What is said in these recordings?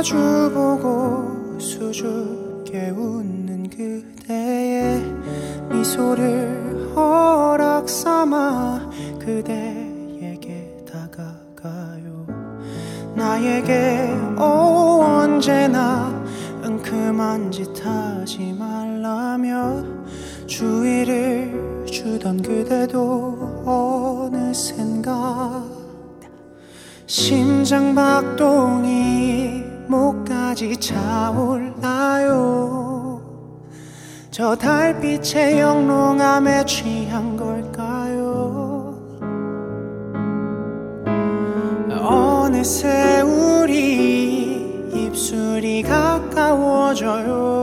마주보고 수줍게 웃는 그대의 미소를 허락 삼아 그대에게 다가가요. 나에게 오 언제나 은큼한 짓 하지 말라며 주의를 주던 그대도 어느샌가. 심장 박동이 목까지 차올라요. 저 달빛의 영롱함에 취한 걸까요? 어느새 우리 입술이 가까워져요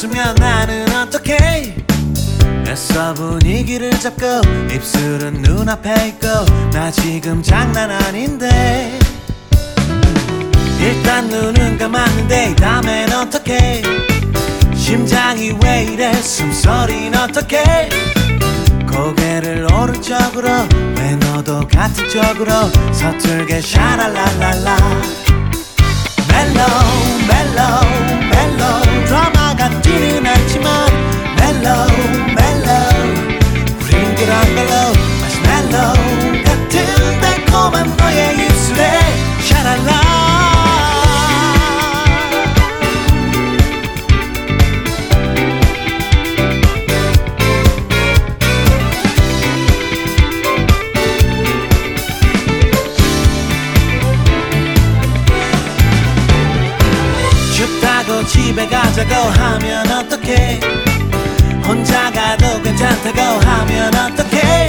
semeando. 혼자 가도 괜찮다고 하면 어떡해?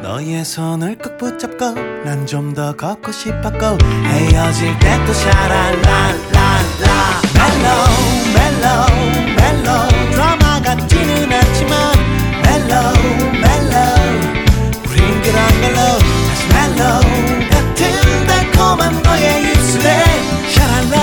너의 손을 꼭 붙잡고 난 좀 더 걷고 싶었고 헤어질 때 또 샤랄라라라. mellow mellow mellow 드라마 같지는 않지만 mellow mellow 우린 그런 걸로 다시 mellow 같은 달콤한 너의 입술에 샤랄라.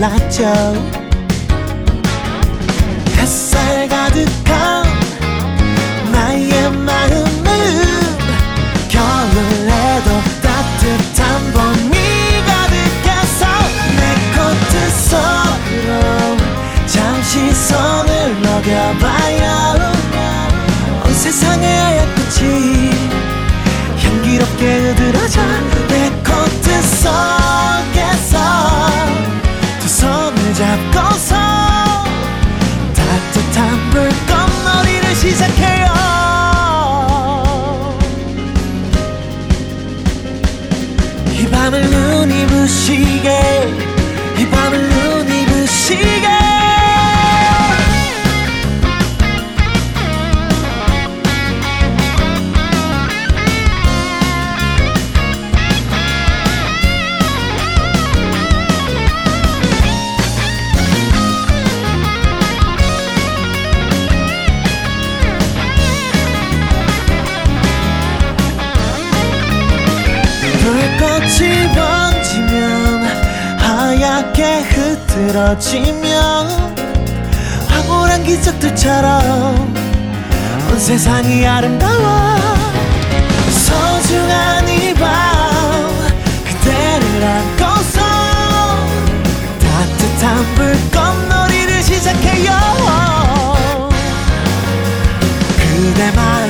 올랐죠. 햇살 가득한 나의 마음은 겨울에도 따뜻한 봄이 가득해서 내 코트 속으로 잠시 손을 녹여봐요. 온 세상의 하얀 꽃이 향기롭게 흐드러져 내 코트 속에. 시작해요. 이 밤을 눈이 부시게 이 밤을 눈이 부시게. 흐트러지면 황홀한 기적들처럼 온 세상이 아름다워. 소중한 이 밤 그대를 안고서 따뜻한 불꽃놀이를 시작해요. 그대 말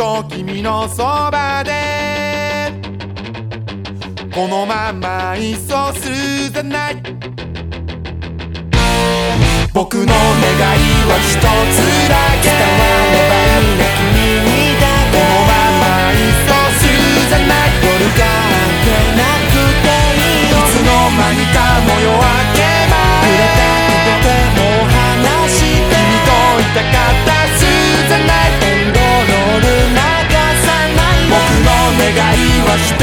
と君のそばでこのままいっそじゃない。僕の願いは一つだけ。伝わればいいね君は一つ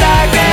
だけ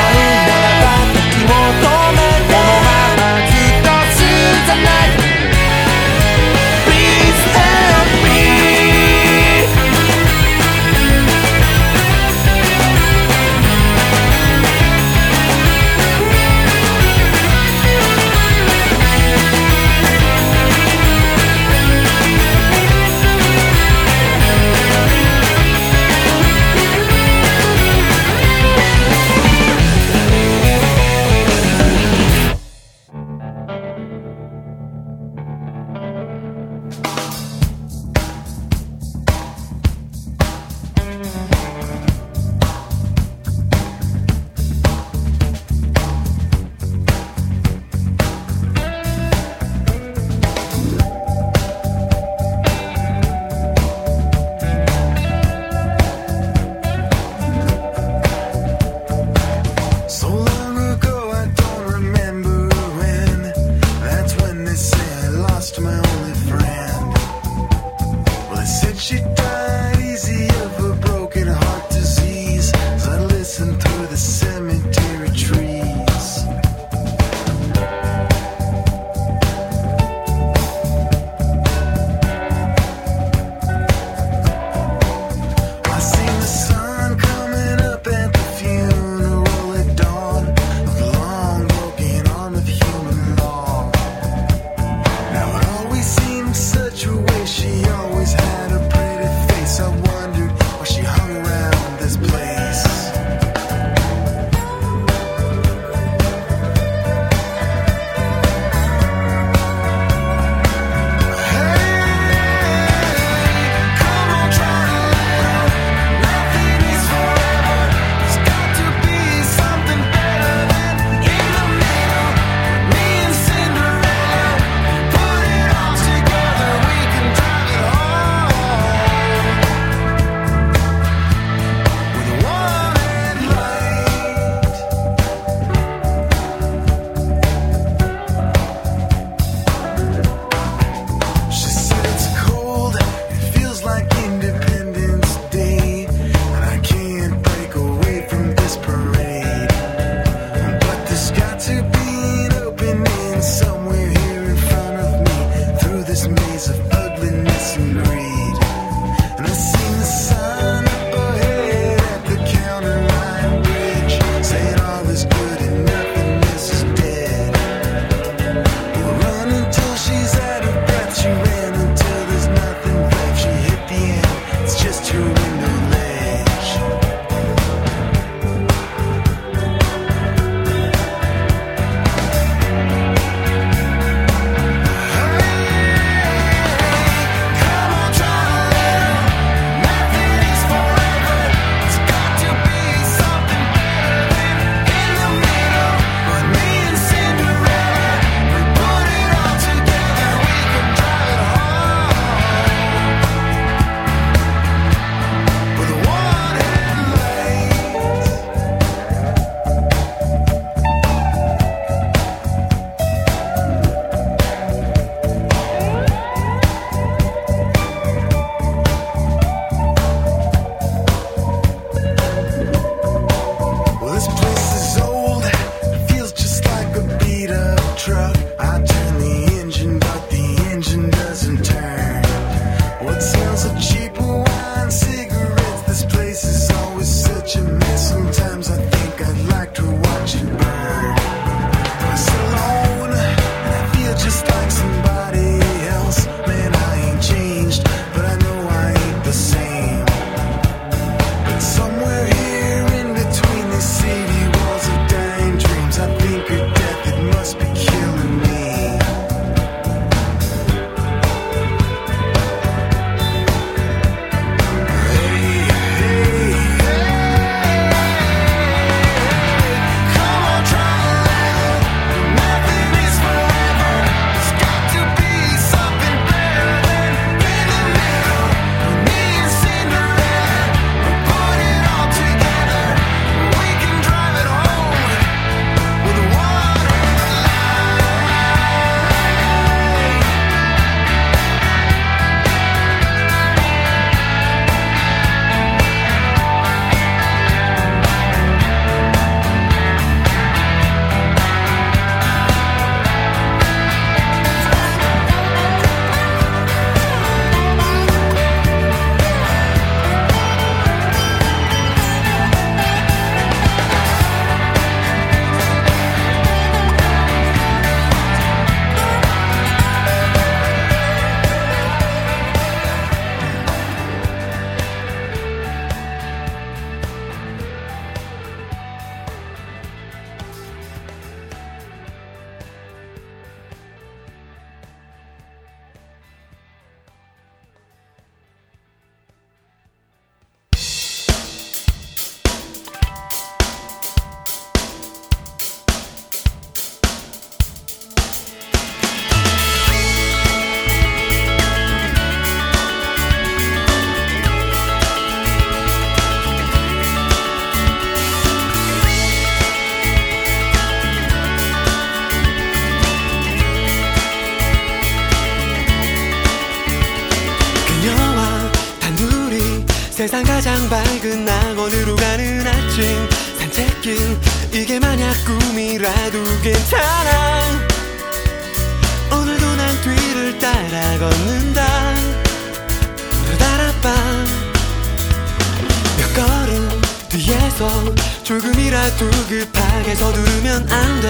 급하게 서두르면 안 돼.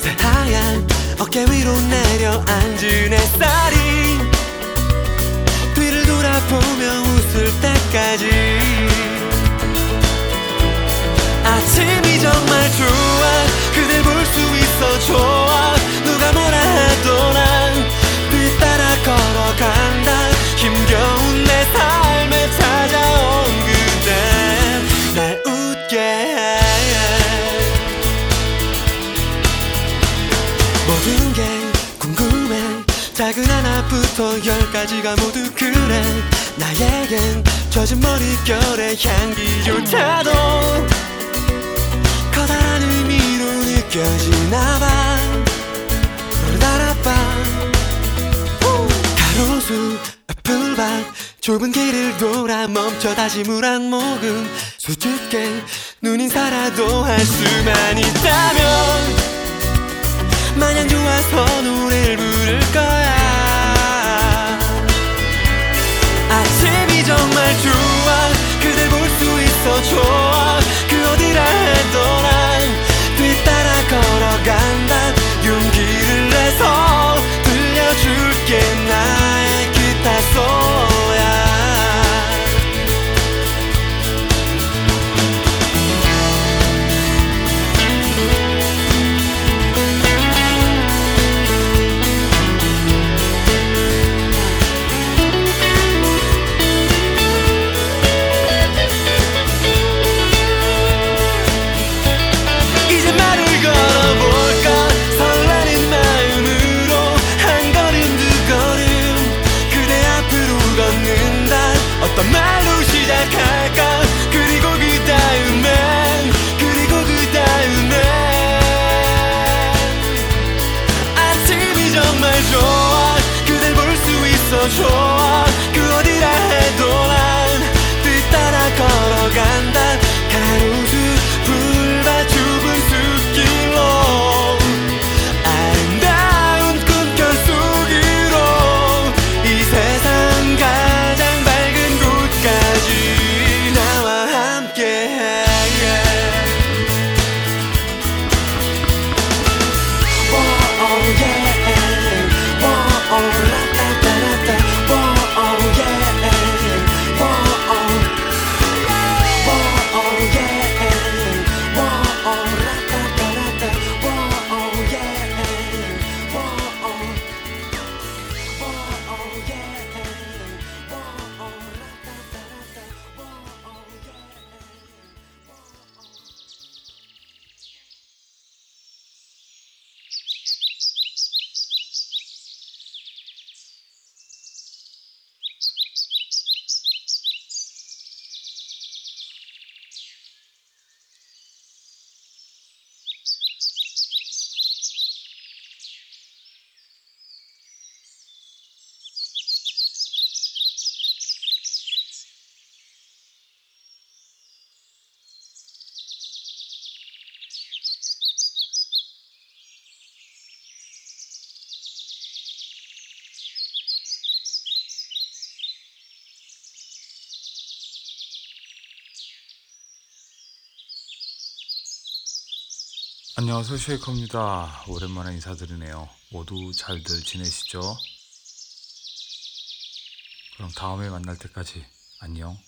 새하얀 어깨 위로 내려앉은 햇살이. 뒤를 돌아보며 웃을 때까지. 아침이 정말 좋아. 그댈 볼 수 있어 좋아. 누가 뭐라 하더라 뒤따라 걸어간다. 힘겨운 내 삶에 찾아온 모든 게 궁금해. 작은 하나부터 열까지가 모두 그래. 나에겐 젖은 머릿결의 향기조차도 커다란 의미로 느껴지나 봐. 따라봐. 가로수 풀밭 좁은 길을 돌아 멈춰 다시 물 한 모금. 수줍게 눈인사라도 할 수만 있다면 마냥 좋아서 노래를 부를 거야. 아침이 정말 좋아. 그댈 볼 수 있어 좋아 안녕하세요 쉐이커입니다. 오랜만에 인사드리네요. 모두 잘들 지내시죠? 그럼 다음에 만날 때까지 안녕